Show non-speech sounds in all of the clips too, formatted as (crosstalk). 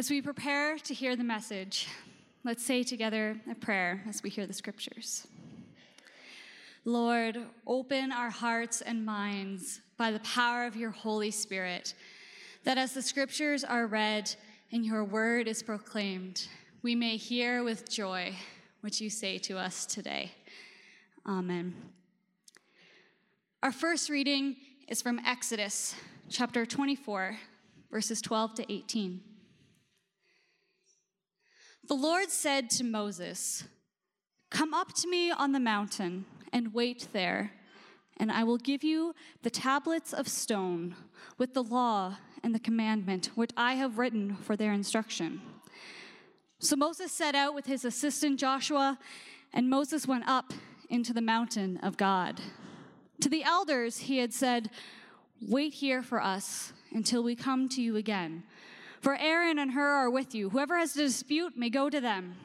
As we prepare to hear the message, let's say together a prayer as we hear the scriptures. Lord, open our hearts and minds by the power of your Holy Spirit, that as the scriptures are read and your word is proclaimed, we may hear with joy what you say to us today. Amen. Our first reading is from Exodus chapter 24, verses 12 to 18. The Lord said to Moses, Come up to me on the mountain and wait there, and I will give you the tablets of stone with the law and the commandment which I have written for their instruction. So Moses set out with his assistant Joshua, and Moses went up into the mountain of God. To the elders, he had said, Wait here for us until we come to you again. For Aaron and Hur are with you. Whoever has a dispute may go to them.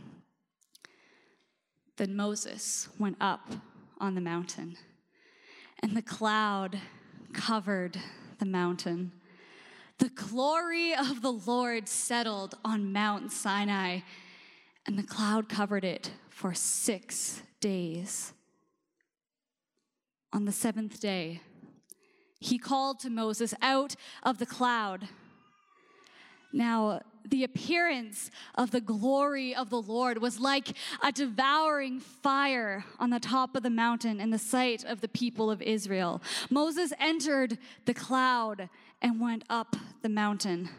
Then Moses went up on the mountain, and the cloud covered the mountain. The glory of the Lord settled on Mount Sinai, and the cloud covered it for six days. On the seventh day, he called to Moses out of the cloud. Now, the appearance of the glory of the Lord was like a devouring fire on the top of the mountain in the sight of the people of Israel. Moses entered the cloud and went up the mountain.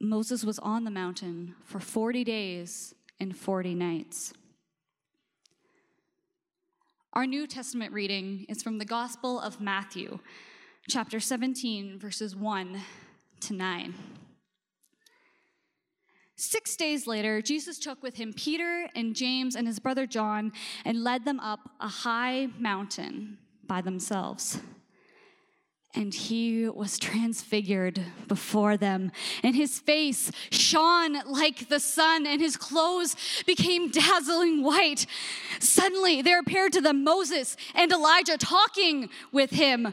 Moses was on the mountain for 40 days and 40 nights. Our New Testament reading is from the Gospel of Matthew, chapter 17, verses 1 to 9. Six days later, Jesus took with him Peter and James and his brother John and led them up a high mountain by themselves. And he was transfigured before them, and his face shone like the sun, and his clothes became dazzling white. Suddenly, there appeared to them Moses and Elijah talking with him.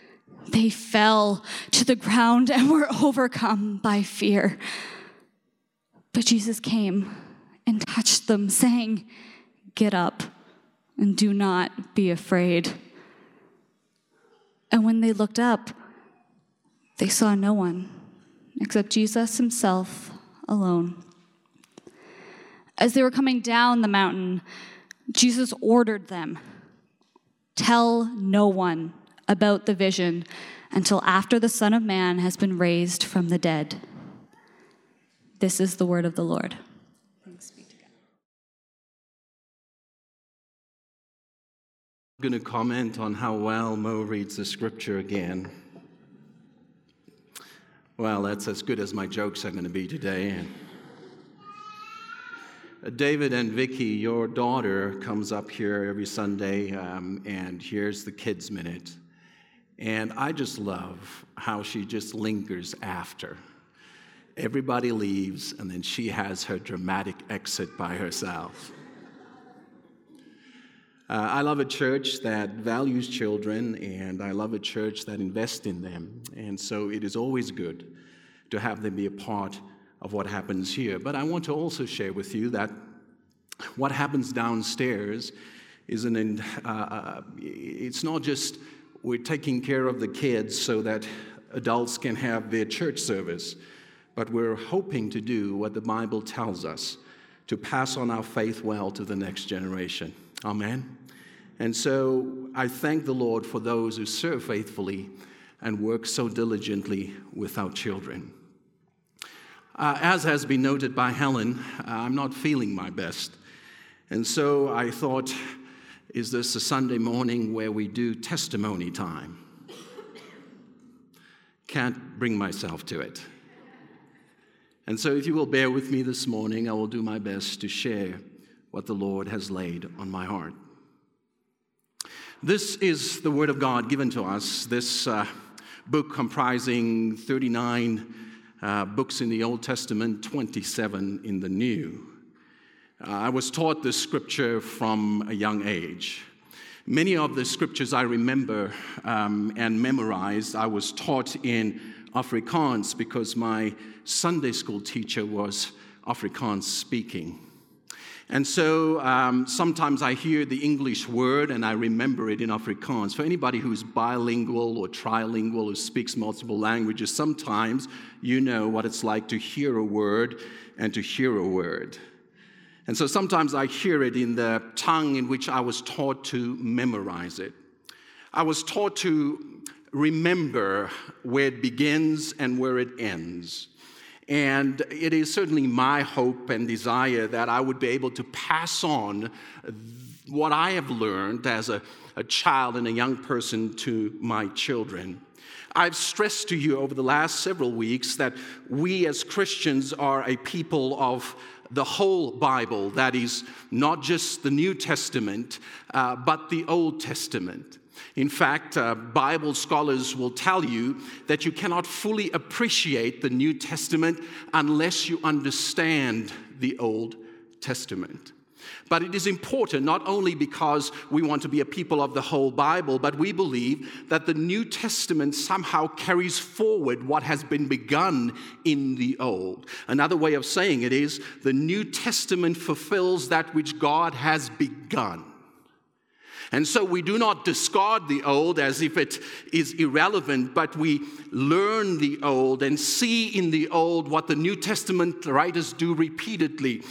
they fell to the ground and were (laughs) overcome by fear. But Jesus came and touched them, saying, Get up and do not be afraid. And when they looked up, they saw no one except Jesus himself alone. As they were coming down the mountain, Jesus ordered them Tell no one about the vision until after the Son of Man has been raised from the dead. This is the word of the Lord. Thanks be to God. I'm going to comment on how well Mo reads the scripture again. Well, that's as good as my jokes are going to be today. David and Vicky, your daughter comes up here every Sunday, um, and here's the Kids Minute. And I just love how she just lingers after. Everybody leaves, and then she has her dramatic exit by herself. Uh, I love a church that values children, and I love a church that invests in them. And so it is always good to have them be a part of what happens here. But I want to also share with you that what happens downstairs is an, uh, uh, it's not just we're taking care of the kids so that adults can have their church service, but we're hoping to do what the Bible tells us to pass on our faith well to the next generation. Amen. And so I thank the Lord for those who serve faithfully and work so diligently with our children. Uh, as has been noted by Helen, uh, I'm not feeling my best. And so I thought is this a Sunday morning where we do testimony time? Can't bring myself to it. And so, if you will bear with me this morning, I will do my best to share what the Lord has laid on my heart. This is the Word of God given to us, this uh, book comprising 39 uh, books in the Old Testament, 27 in the New. Uh, I was taught this scripture from a young age. Many of the scriptures I remember um, and memorized, I was taught in Afrikaans because my Sunday school teacher was Afrikaans speaking. And so um, sometimes I hear the English word and I remember it in Afrikaans. For anybody who's bilingual or trilingual who speaks multiple languages, sometimes you know what it's like to hear a word and to hear a word. And so sometimes I hear it in the tongue in which I was taught to memorize it. I was taught to remember where it begins and where it ends. And it is certainly my hope and desire that I would be able to pass on what I have learned as a, a child and a young person to my children. I've stressed to you over the last several weeks that we as Christians are a people of the whole Bible, that is, not just the New Testament, uh, but the Old Testament. In fact, uh, Bible scholars will tell you that you cannot fully appreciate the New Testament unless you understand the Old Testament. But it is important not only because we want to be a people of the whole Bible, but we believe that the New Testament somehow carries forward what has been begun in the Old. Another way of saying it is the New Testament fulfills that which God has begun. And so we do not discard the old as if it is irrelevant, but we learn the old and see in the old what the New Testament writers do repeatedly.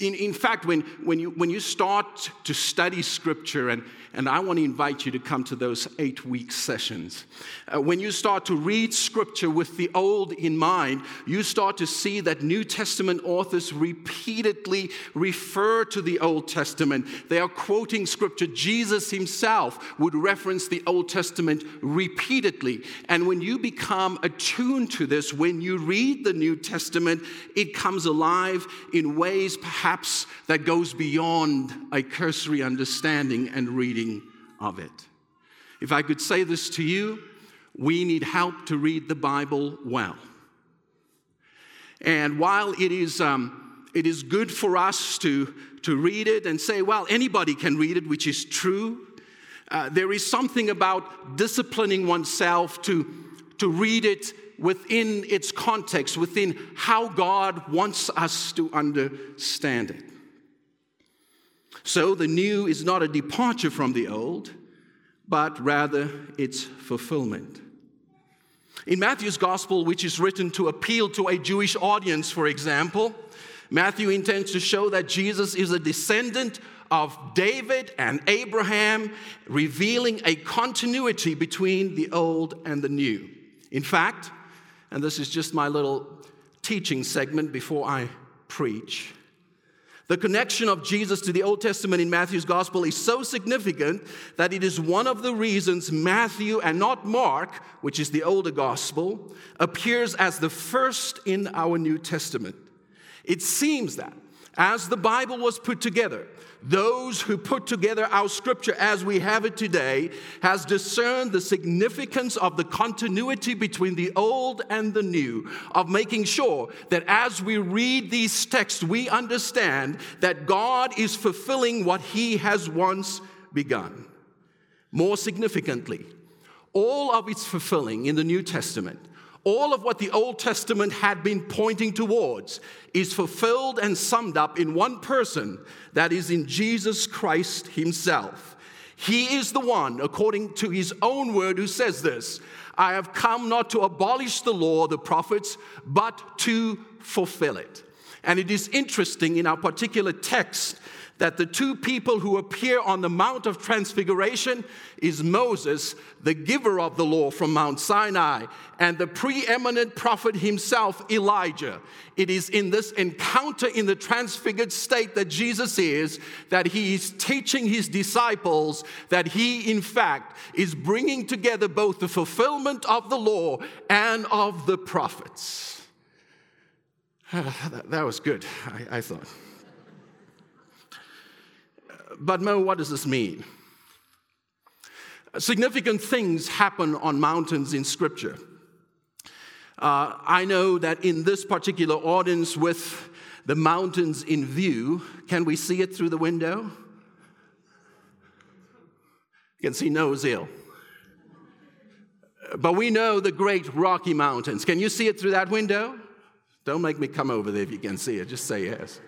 In, in fact, when, when, you, when you start to study Scripture and and I want to invite you to come to those eight week sessions. Uh, when you start to read scripture with the old in mind, you start to see that New Testament authors repeatedly refer to the Old Testament. They are quoting scripture. Jesus himself would reference the Old Testament repeatedly. And when you become attuned to this, when you read the New Testament, it comes alive in ways perhaps that goes beyond a cursory understanding and reading reading of it. If I could say this to you, we need help to read the Bible well. And while it is, um, it is good for us to, to read it and say, well, anybody can read it, which is true, uh, there is something about disciplining oneself to, to read it within its context, within how God wants us to understand it. So the new is not a departure from the old, but rather its fulfillment. In Matthew's gospel, which is written to appeal to a Jewish audience, for example, Matthew intends to show that Jesus is a descendant of David and Abraham, revealing a continuity between the old and the new. In fact, and this is just my little teaching segment before I preach, the connection of Jesus to the Old Testament in Matthew's gospel is so significant that it is one of the reasons Matthew and not Mark, which is the older gospel, appears as the first in our New Testament. It seems that as the Bible was put together, those who put together our scripture as we have it today has discerned the significance of the continuity between the old and the new of making sure that as we read these texts we understand that God is fulfilling what he has once begun. More significantly all of its fulfilling in the New Testament all of what the Old Testament had been pointing towards is fulfilled and summed up in one person that is in Jesus Christ Himself. He is the one, according to His own word, who says this I have come not to abolish the law, the prophets, but to fulfill it. And it is interesting in our particular text that the two people who appear on the Mount of Transfiguration is Moses, the giver of the law from Mount Sinai, and the preeminent prophet himself, Elijah. It is in this encounter in the transfigured state that Jesus is, that he is teaching his disciples that he, in fact, is bringing together both the fulfillment of the law and of the prophets. (sighs) that, was good, I thought. But, Mo, what does this mean? Significant things happen on mountains in Scripture. Uh, I know that in this particular audience, with the mountains in view, can we see it through the window? You can see Nose Hill. But we know the great Rocky Mountains. Can you see it through that window? Don't make me come over there if you can see it. Just say yes.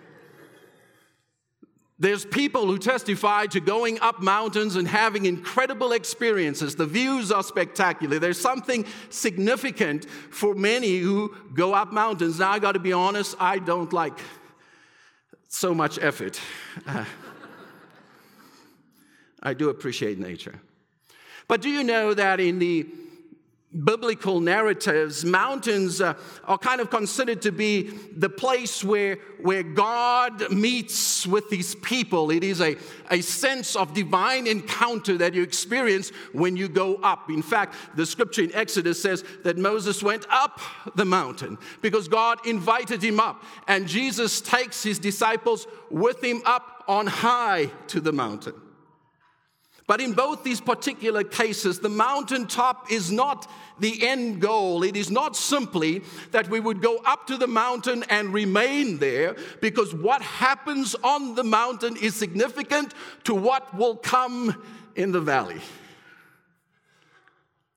There's people who testify to going up mountains and having incredible experiences. The views are spectacular. There's something significant for many who go up mountains. Now, I got to be honest, I don't like so much effort. (laughs) I do appreciate nature. But do you know that in the biblical narratives, mountains uh, are kind of considered to be the place where, where God meets with his people. It is a, a sense of divine encounter that you experience when you go up. In fact, the scripture in Exodus says that Moses went up the mountain because God invited him up, and Jesus takes his disciples with him up on high to the mountain. But in both these particular cases, the mountaintop is not the end goal. It is not simply that we would go up to the mountain and remain there, because what happens on the mountain is significant to what will come in the valley.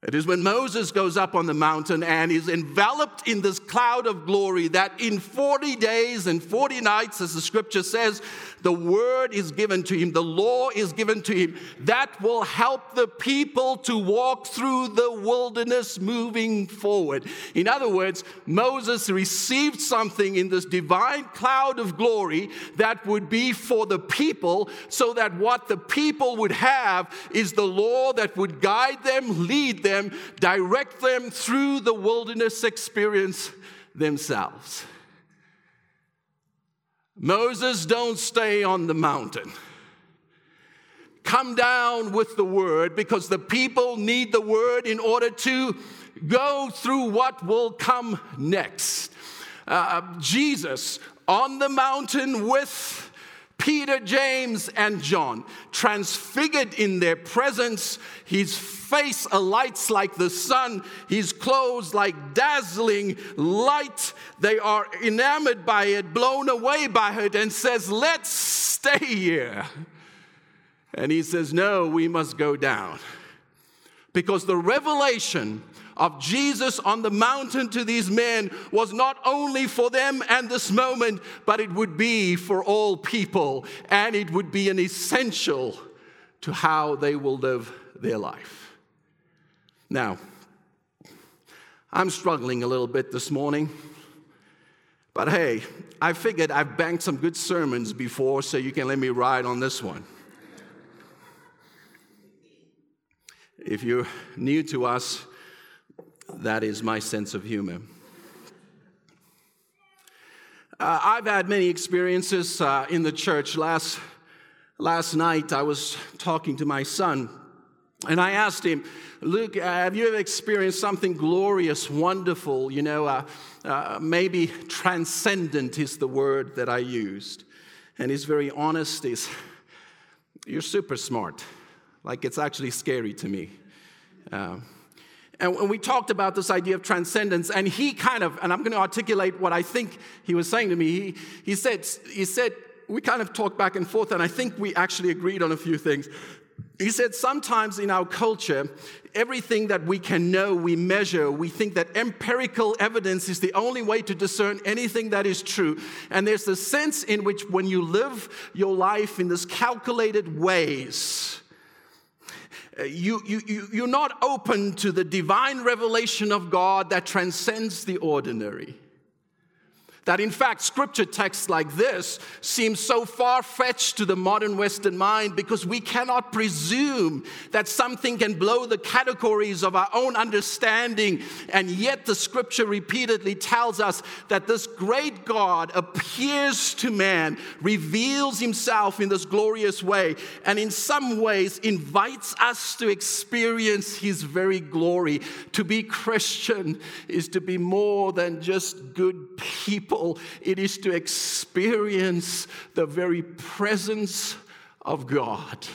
It is when Moses goes up on the mountain and is enveloped in this cloud of glory that in 40 days and 40 nights, as the scripture says, the word is given to him, the law is given to him, that will help the people to walk through the wilderness moving forward. In other words, Moses received something in this divine cloud of glory that would be for the people, so that what the people would have is the law that would guide them, lead them, direct them through the wilderness experience themselves. Moses, don't stay on the mountain. Come down with the word because the people need the word in order to go through what will come next. Uh, Jesus on the mountain with Peter, James, and John, transfigured in their presence, his face alights like the sun, his clothes like dazzling light. They are enamored by it, blown away by it, and says, Let's stay here. And he says, No, we must go down. Because the revelation of Jesus on the mountain to these men was not only for them and this moment, but it would be for all people, and it would be an essential to how they will live their life. Now, I'm struggling a little bit this morning, but hey, I figured I've banked some good sermons before, so you can let me ride on this one. If you're new to us, that is my sense of humor. Uh, I've had many experiences uh, in the church. Last, last night, I was talking to my son, and I asked him, Luke, uh, have you ever experienced something glorious, wonderful, you know, uh, uh, maybe transcendent is the word that I used? And he's very honest. He's, you're super smart. Like, it's actually scary to me. And we talked about this idea of transcendence, and he kind of, and I'm going to articulate what I think he was saying to me. He, he, said, he said, we kind of talked back and forth, and I think we actually agreed on a few things. He said, sometimes in our culture, everything that we can know, we measure, we think that empirical evidence is the only way to discern anything that is true. And there's a sense in which when you live your life in this calculated ways, uh, you, you, you're not open to the divine revelation of God that transcends the ordinary. That in fact, scripture texts like this seem so far fetched to the modern Western mind because we cannot presume that something can blow the categories of our own understanding. And yet, the scripture repeatedly tells us that this great God appears to man, reveals himself in this glorious way, and in some ways invites us to experience his very glory. To be Christian is to be more than just good people people, it is to experience the very presence of God.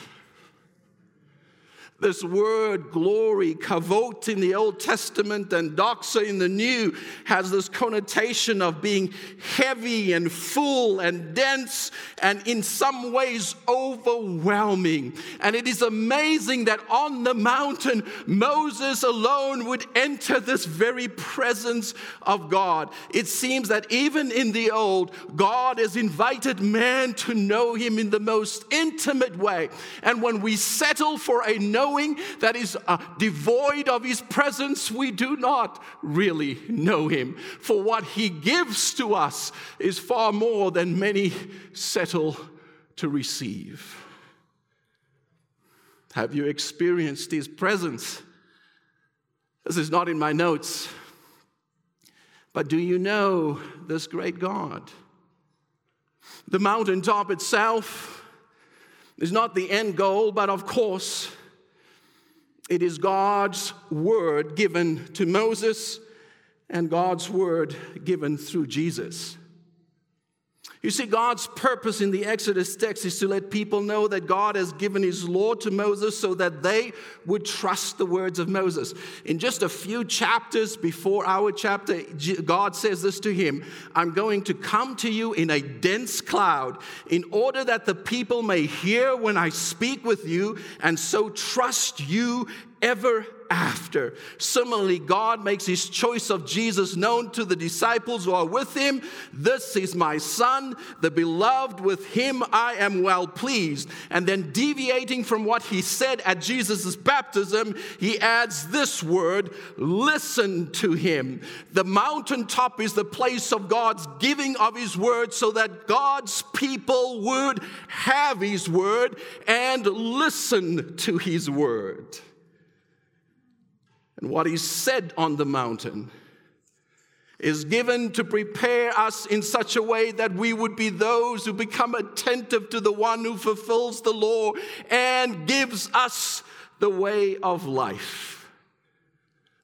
This word glory, kavod in the Old Testament and doxa in the New, has this connotation of being heavy and full and dense and in some ways overwhelming. And it is amazing that on the mountain, Moses alone would enter this very presence of God. It seems that even in the Old, God has invited man to know him in the most intimate way. And when we settle for a no knowing that is uh, devoid of His presence, we do not really know Him. For what He gives to us is far more than many settle to receive. Have you experienced His presence? This is not in my notes. But do you know this great God? The mountaintop itself is not the end goal, but of course, it is God's word given to Moses and God's word given through Jesus. You see, God's purpose in the Exodus text is to let people know that God has given his law to Moses so that they would trust the words of Moses. In just a few chapters before our chapter, God says this to him I'm going to come to you in a dense cloud in order that the people may hear when I speak with you and so trust you ever after. Similarly, God makes his choice of Jesus known to the disciples who are with him. This is my son, the beloved, with him I am well pleased. And then, deviating from what he said at Jesus' baptism, he adds this word listen to him. The mountaintop is the place of God's giving of his word so that God's people would have his word and listen to his word and what he said on the mountain is given to prepare us in such a way that we would be those who become attentive to the one who fulfills the law and gives us the way of life.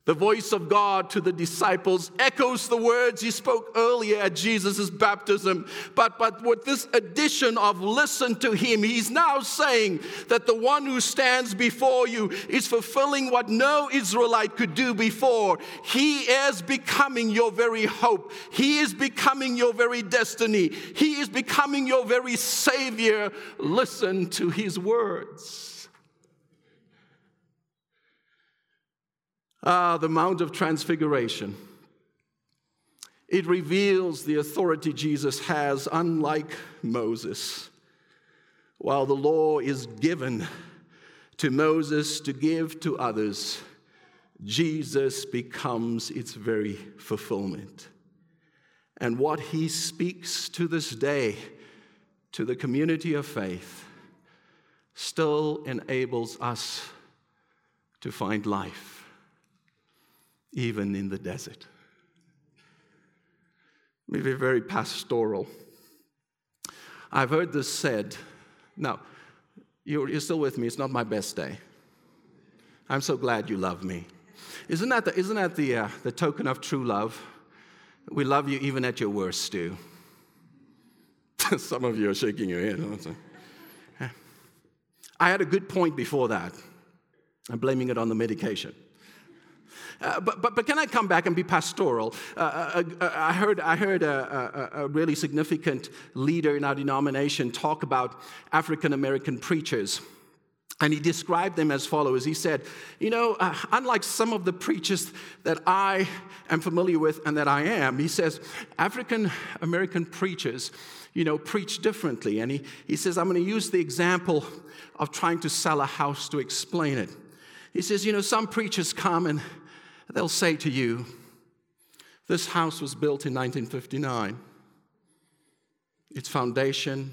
The voice of God to the disciples echoes the words he spoke earlier at Jesus' baptism. But, but with this addition of listen to him, he's now saying that the one who stands before you is fulfilling what no Israelite could do before. He is becoming your very hope, he is becoming your very destiny, he is becoming your very Savior. Listen to his words. Ah, the Mount of Transfiguration. It reveals the authority Jesus has, unlike Moses. While the law is given to Moses to give to others, Jesus becomes its very fulfillment. And what he speaks to this day to the community of faith still enables us to find life even in the desert. Maybe very pastoral. I've heard this said. Now, you're, you're still with me. It's not my best day. I'm so glad you love me. Isn't that the, isn't that the, uh, the token of true love? We love you even at your worst, too. (laughs) Some of you are shaking your head. I had a good point before that. I'm blaming it on the medication. Uh, but, but, but can I come back and be pastoral? Uh, uh, uh I heard, I heard a, a, a, really significant leader in our denomination talk about African American preachers. And he described them as follows. He said, You know, uh, unlike some of the preachers that I am familiar with and that I am, he says, African American preachers, you know, preach differently. And he, he says, I'm going to use the example of trying to sell a house to explain it. He says, You know, some preachers come and They'll say to you, This house was built in 1959. Its foundation,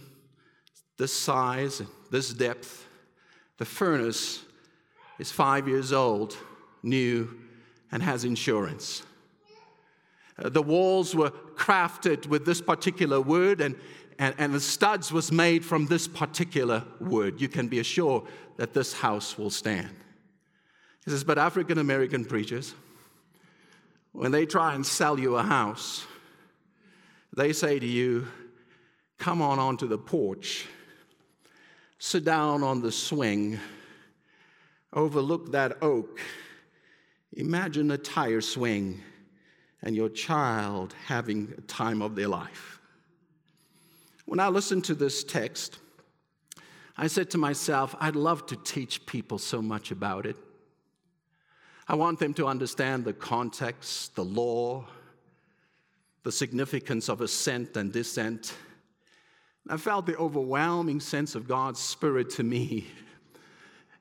this size, this depth, the furnace is five years old, new, and has insurance. Uh, the walls were crafted with this particular wood, and, and, and the studs was made from this particular wood. You can be assured that this house will stand. He says, but African American preachers, when they try and sell you a house, they say to you, Come on onto the porch, sit down on the swing, overlook that oak, imagine a tire swing, and your child having a time of their life. When I listened to this text, I said to myself, I'd love to teach people so much about it. I want them to understand the context, the law, the significance of ascent and descent. I felt the overwhelming sense of God's Spirit to me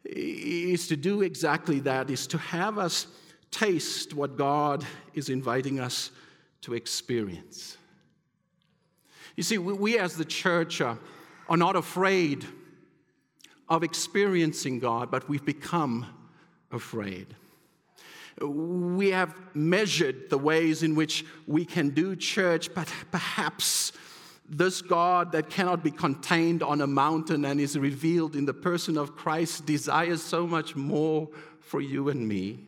is to do exactly that, is to have us taste what God is inviting us to experience. You see, we as the church are, are not afraid of experiencing God, but we've become afraid. We have measured the ways in which we can do church, but perhaps this God that cannot be contained on a mountain and is revealed in the person of Christ desires so much more for you and me.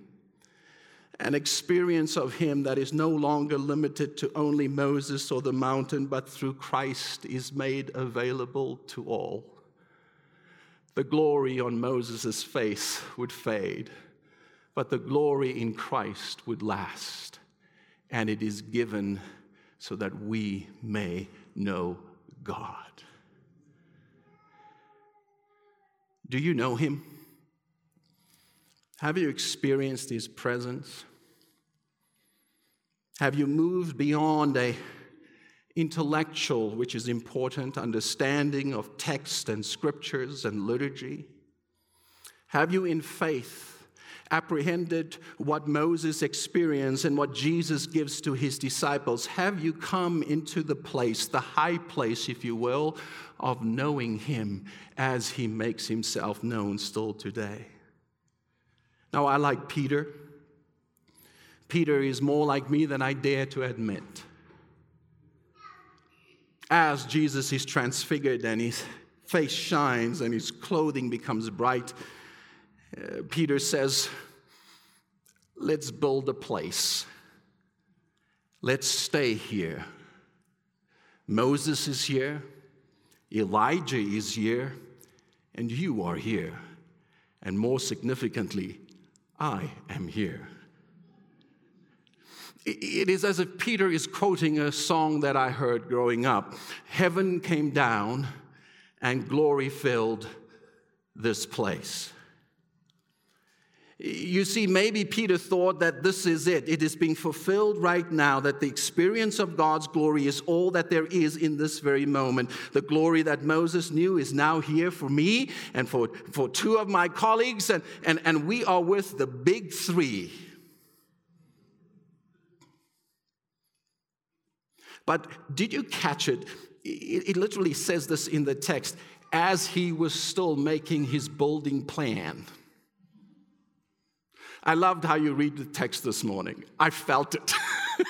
An experience of Him that is no longer limited to only Moses or the mountain, but through Christ is made available to all. The glory on Moses' face would fade, but the glory in Christ would last. And it is given so that we may know God. Do you know Him? Have you experienced His presence? Have you moved beyond a intellectual, which is important, understanding of text and scriptures and liturgy? Have you, in faith, apprehended what Moses experienced and what Jesus gives to his disciples? Have you come into the place, the high place, if you will, of knowing him as he makes himself known still today? Now, I like Peter. Peter is more like me than I dare to admit as Jesus is transfigured and his face shines and his clothing becomes bright, uh, Peter says, Let's build a place. Let's stay here. Moses is here, Elijah is here, and you are here. And more significantly, I am here. It is as if Peter is quoting a song that I heard growing up Heaven came down and glory filled this place. You see, maybe Peter thought that this is it. It is being fulfilled right now, that the experience of God's glory is all that there is in this very moment. The glory that Moses knew is now here for me and for, for two of my colleagues, and, and, and we are with the big three But did you catch it? It, literally says this in the text as he was still making his building plan. I loved how you read the text this morning. I felt it.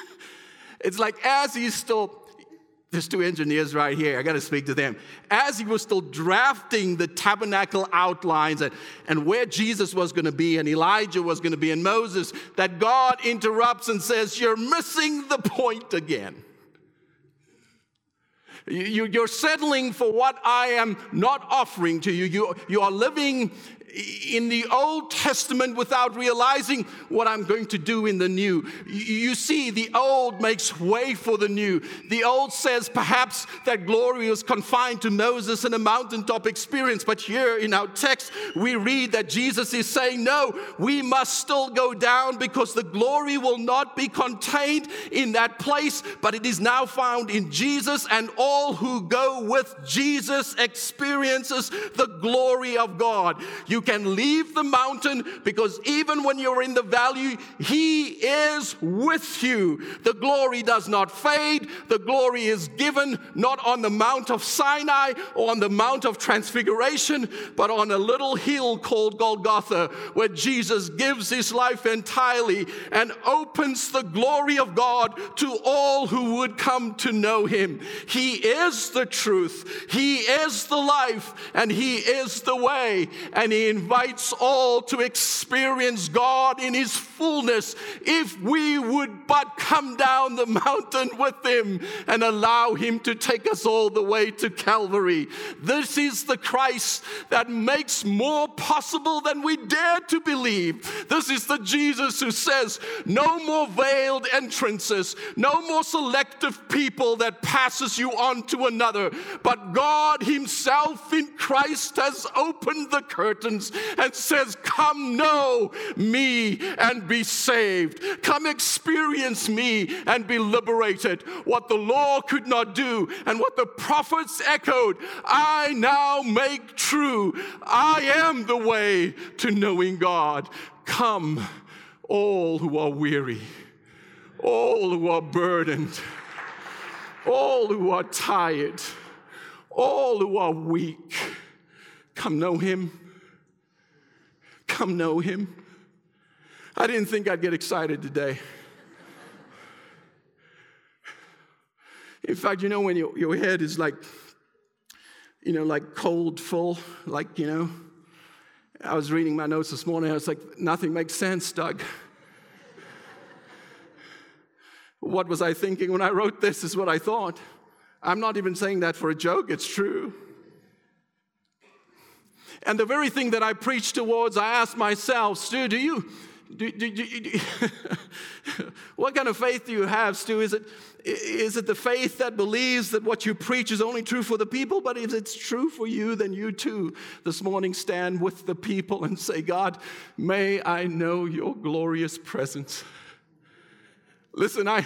(laughs) it's like as he's still, there's two engineers right here, I got to speak to them. As he was still drafting the tabernacle outlines and, and where Jesus was to be and Elijah was to be and Moses, that God interrupts and says, You're missing the point again. You're settling for what I am not offering to you. You, you are living in the Old Testament without realizing what I'm going to do in the New. You see, the old makes way for the new. The old says perhaps that glory was confined to Moses and a mountaintop experience, but here in our text, we read that Jesus is saying, No, we must still go down because the glory will not be contained in that place, but it is now found in Jesus, and all who go with Jesus experiences the glory of God. You can leave the mountain because even when you're in the valley, He is with you. The glory does not fade. The glory is given not on the Mount of Sinai or on the Mount of Transfiguration, but on a little hill called Golgotha, where Jesus gives His life entirely and opens the glory of God to all who would come to know Him. He is the truth, He is the life, and He is the way, and He invites all to experience God in His fullness if we would but come down the mountain with Him and allow Him to take us all the way to Calvary. This is the Christ that makes more possible than we dare to believe. This is the Jesus who says, No more veiled entrances, no more selective people that passes you on to another, but God Himself in Christ has opened the curtains and says, Come know me and be saved. Come experience me and be liberated. What the law could not do and what the prophets echoed, I now make true. I am the way to knowing God. Come, all who are weary, all who are burdened, all who are tired, all who are weak. Come know him. Come know him. I didn't think I'd get excited today. In fact, you know, when your, your head is like, you know, like cold full, like, you know, I was reading my notes this morning, I was like, nothing makes sense, Doug. What was I thinking when I wrote this, is what I thought. I'm not even saying that for a joke, it's true. And the very thing that I preach towards, I ask myself, Stu, do you, do, do, do, (laughs) what kind of faith do you have, Stu? Is it, is it the faith that believes that what you preach is only true for the people? But if it's true for you, then you too this morning stand with the people and say, God, may I know your glorious presence. Listen, I.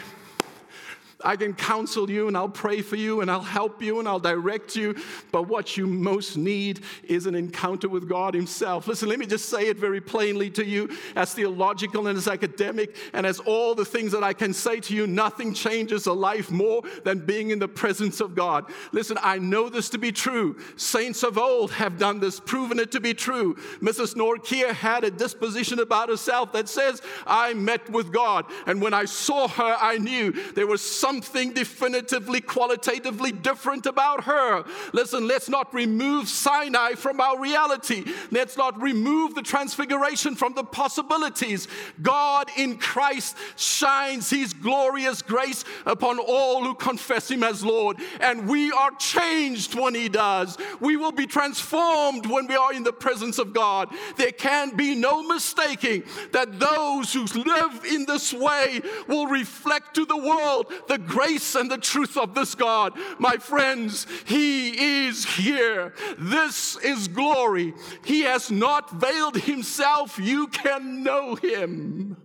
I can counsel you and I'll pray for you and I'll help you and I'll direct you. But what you most need is an encounter with God Himself. Listen, let me just say it very plainly to you as theological and as academic and as all the things that I can say to you, nothing changes a life more than being in the presence of God. Listen, I know this to be true. Saints of old have done this, proven it to be true. Mrs. Norkia had a disposition about herself that says, I met with God. And when I saw her, I knew there was something something definitively, qualitatively different about her. Listen, let's not remove Sinai from our reality. Let's not remove the transfiguration from the possibilities. God in Christ shines his glorious grace upon all who confess him as Lord. And we are changed when he does. We will be transformed when we are in the presence of God. There can be no mistaking that those who live in this way will reflect to the world the grace and the truth of this God. My friends, He is here. This is glory. He has not veiled Himself. You can know Him.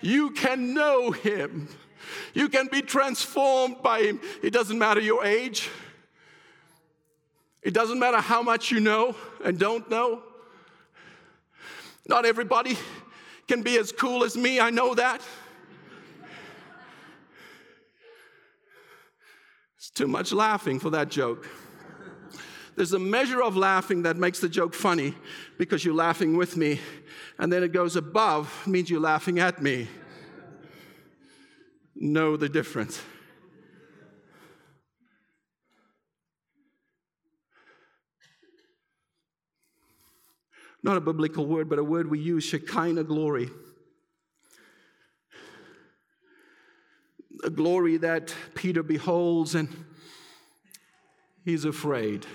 You can know Him. You can be transformed by Him. It doesn't matter your age. It doesn't matter how much you know and don't know. Not everybody can be as cool as me, I know that. Too much laughing for that joke. There's a measure of laughing that makes the joke funny because you're laughing with me, and then it goes above, means you're laughing at me. Know the difference. Not a biblical word, but a word we use, Shekinah glory. A glory that Peter beholds and he's afraid.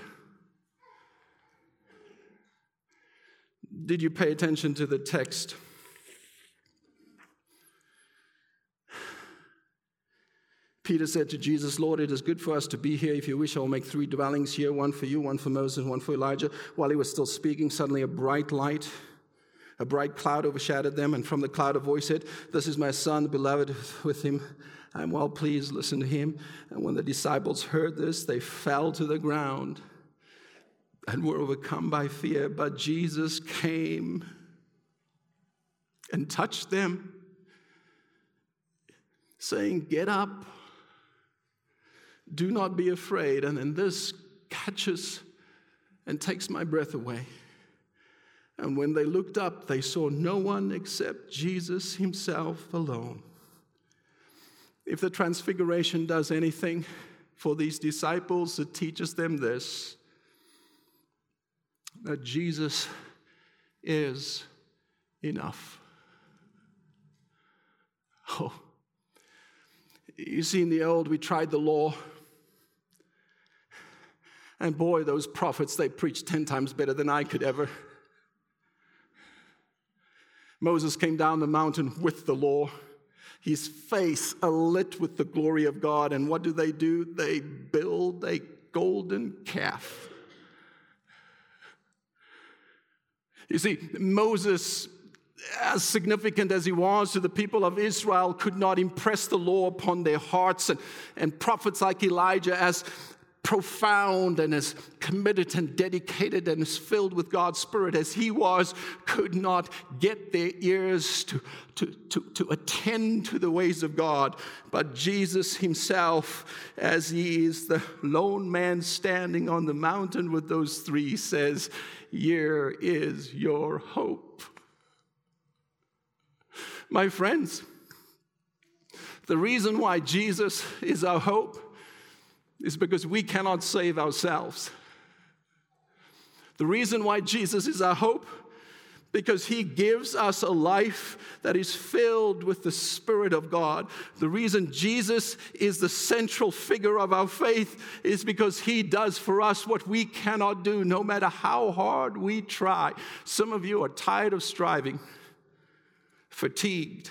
Did you pay attention to the text? Peter said to Jesus, Lord, it is good for us to be here. If you wish, I will make three dwellings here one for you, one for Moses, one for Elijah. While he was still speaking, suddenly a bright light, a bright cloud overshadowed them, and from the cloud a voice said, This is my son, the beloved, with him I'm well pleased, listen to him. And when the disciples heard this, they fell to the ground and were overcome by fear. But Jesus came and touched them, saying, Get up, do not be afraid. And then this catches and takes my breath away. And when they looked up, they saw no one except Jesus himself alone. If the transfiguration does anything for these disciples, it teaches them this that Jesus is enough. Oh, you see, in the old, we tried the law. And boy, those prophets, they preached 10 times better than I could ever. Moses came down the mountain with the law, his face alit with the glory of God. And what do they do? They build a golden calf. You see, Moses as significant as he was to the people of Israel, could not impress the law upon their hearts. And, and prophets like Elijah, as profound and as committed and dedicated and as filled with God's Spirit as he was, could not get their ears to, to, to, to attend to the ways of God. But Jesus himself, as he is the lone man standing on the mountain with those three, says, Here is your hope. My friends, the reason why Jesus is our hope is because we cannot save ourselves. The reason why Jesus is our hope because he gives us a life that is filled with the Spirit of God. The reason Jesus is the central figure of our faith is because he does for us what we cannot do, no matter how hard we try. Some of you are tired of striving fatigued.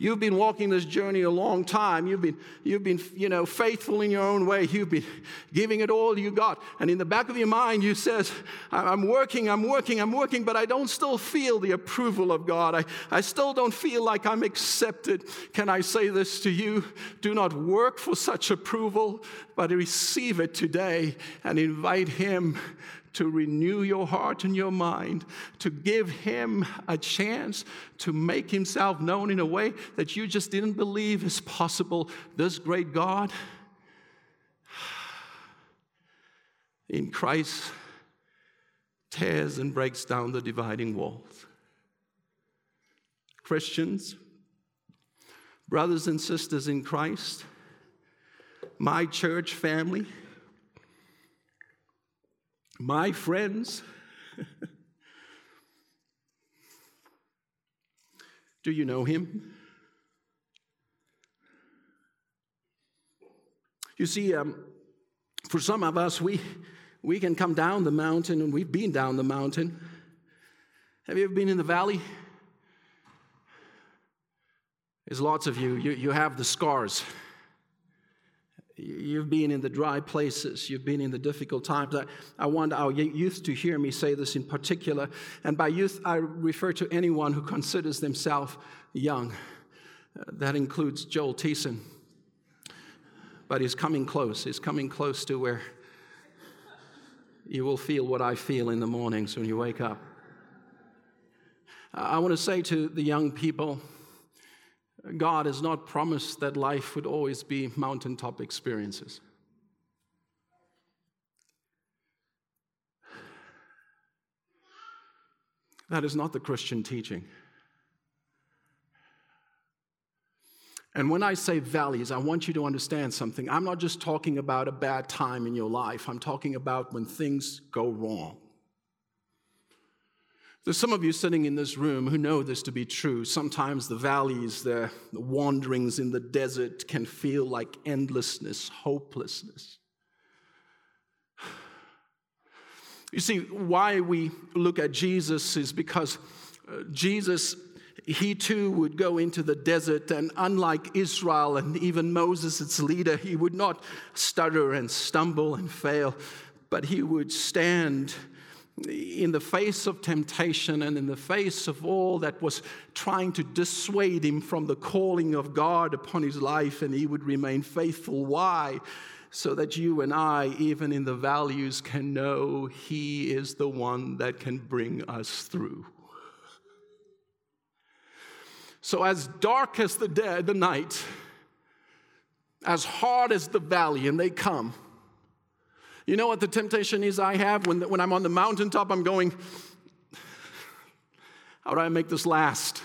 You've been walking this journey a long time. You've been, you've been, you know, faithful in your own way. You've been giving it all you got. And in the back of your mind, you says, I'm working, I'm working, I'm working, but I don't still feel the approval of God. I, I still don't feel like I'm accepted. Can I say this to you? Do not work for such approval, but receive it today and invite Him to renew your heart and your mind, to give Him a chance to make Himself known in a way that you just didn't believe is possible. This great God in Christ tears and breaks down the dividing walls. Christians, brothers and sisters in Christ, my church family, my friends. (laughs) Do you know him? You see, um, for some of us, we, we can come down the mountain, and we've been down the mountain. Have you ever been in the valley? There's lots of you, you, you have the scars. You've been in the dry places. You've been in the difficult times. I, I want our youth to hear me say this in particular. And by youth, I refer to anyone who considers themselves young. Uh, that includes Joel Thiessen. But he's coming close. He's coming close to where you will feel what I feel in the mornings when you wake up. I want to say to the young people, God has not promised that life would always be mountaintop experiences. That is not the Christian teaching. And when I say valleys, I want you to understand something. I'm not just talking about a bad time in your life, I'm talking about when things go wrong. There's some of you sitting in this room who know this to be true. Sometimes the valleys, the wanderings in the desert can feel like endlessness, hopelessness. You see, why we look at Jesus is because uh, Jesus, he too would go into the desert, and unlike Israel and even Moses, its leader, he would not stutter and stumble and fail, but he would stand in the face of temptation and in the face of all that was trying to dissuade him from the calling of God upon his life, and he would remain faithful. Why? So that you and I, even in the values, can know he is the one that can bring us through. So, as dark as the, day, the night, as hard as the valley, and they come, you know what the temptation is I have when, when I'm on the mountaintop? I'm going, how do I make this last?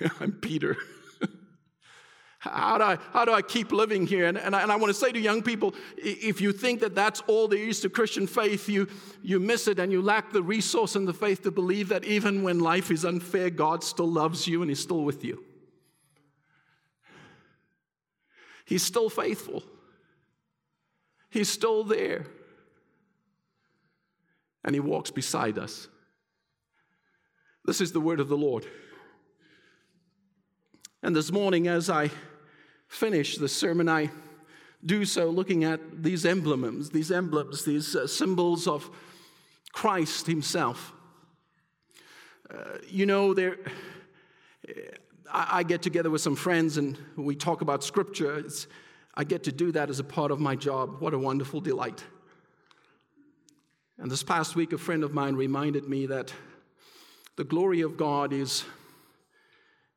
(laughs) I'm Peter. (laughs) How do I, how do I keep living here? And, and, I, and I want to say to young people if you think that that's all there is to Christian faith, you, you miss it and you lack the resource and the faith to believe that even when life is unfair, God still loves you and He's still with you. He's still faithful, He's still there. And He walks beside us. This is the word of the Lord. And this morning, as I finish the sermon, I do so looking at these emblems, these emblems, these uh, symbols of Christ Himself. Uh, you know, there. I, get together with some friends and we talk about Scripture. It's, I get to do that as a part of my job. What a wonderful delight. And this past week, a friend of mine reminded me that the glory of God is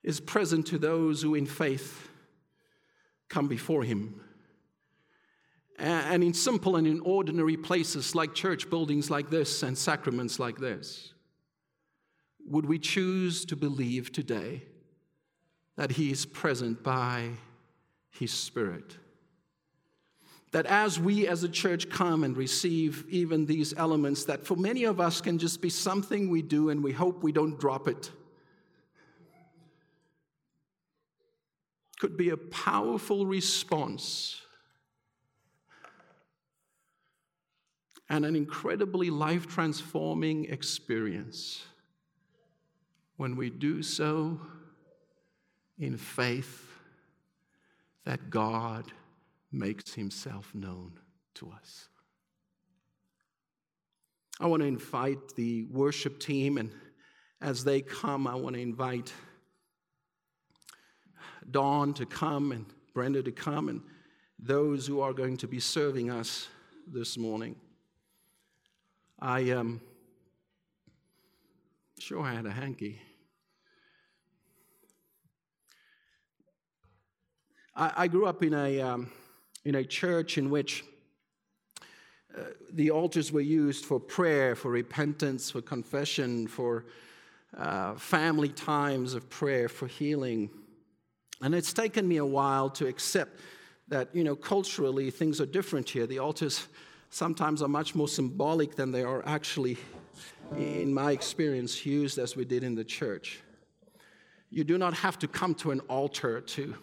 is present to those who in faith come before Him. And in simple and in ordinary places like church buildings like this and sacraments like this, would we choose to believe today that He is present by His Spirit? That as we as a church come and receive even these elements, that for many of us can just be something we do and we hope we don't drop it could be a powerful response and an incredibly life transforming experience when we do so in faith that God makes himself known to us. I want to invite the worship team, and as they come, I want to invite Dawn to come and Brenda to come and those who are going to be serving us this morning. I um, sure I had a hanky. I, I grew up in a, um, in a church in which uh, the altars were used for prayer, for repentance, for confession, for uh, family times of prayer, for healing. And it's taken me a while to accept that, you know, culturally things are different here. The altars sometimes are much more symbolic than they are actually, in my experience, used as we did in the church. You do not have to come to an altar to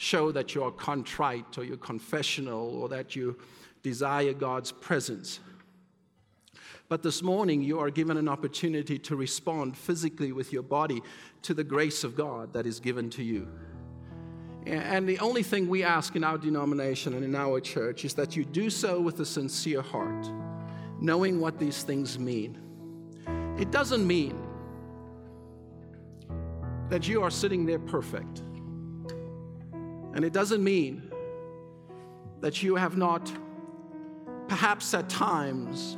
show that you are contrite or you're confessional or that you desire God's presence. But this morning, you are given an opportunity to respond physically with your body to the grace of God that is given to you. And the only thing we ask in our denomination and in our church is that you do so with a sincere heart, knowing what these things mean. It doesn't mean that you are sitting there perfect. And it doesn't mean that you have not, perhaps at times,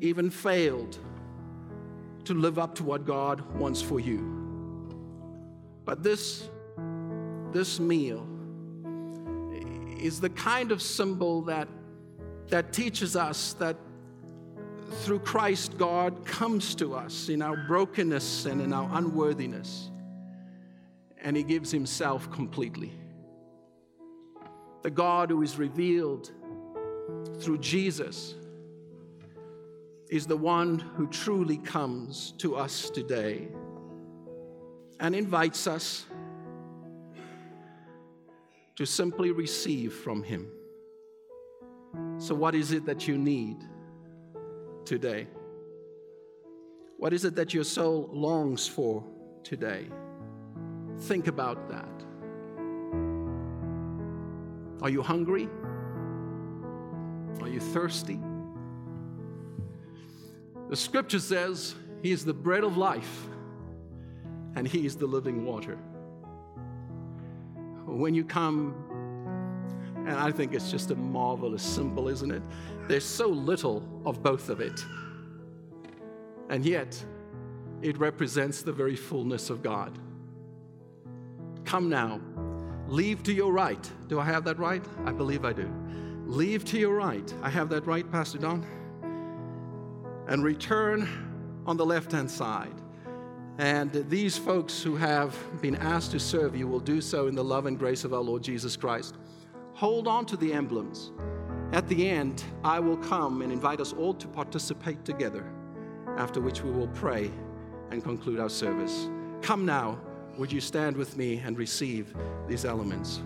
even failed to live up to what God wants for you. But this this meal is the kind of symbol that, that teaches us that through Christ, God comes to us in our brokenness and in our unworthiness, and He gives Himself completely. The God who is revealed through Jesus is the one who truly comes to us today and invites us to simply receive from Him. So, what is it that you need today? What is it that your soul longs for today? Think about that. Are you hungry? Are you thirsty? The scripture says He is the bread of life and He is the living water when you come, and I think it's just a marvelous symbol, isn't it? There's so little of both of it. And yet, it represents the very fullness of God. Come now, leave to your right. Do I have that right? I believe I do. Leave to your right. I have that right, Pastor Don? And return on the left hand side. And these folks who have been asked to serve you will do so in the love and grace of our Lord Jesus Christ. Hold on to the emblems. At the end, I will come and invite us all to participate together, after which we will pray and conclude our service. Come now, would you stand with me and receive these elements?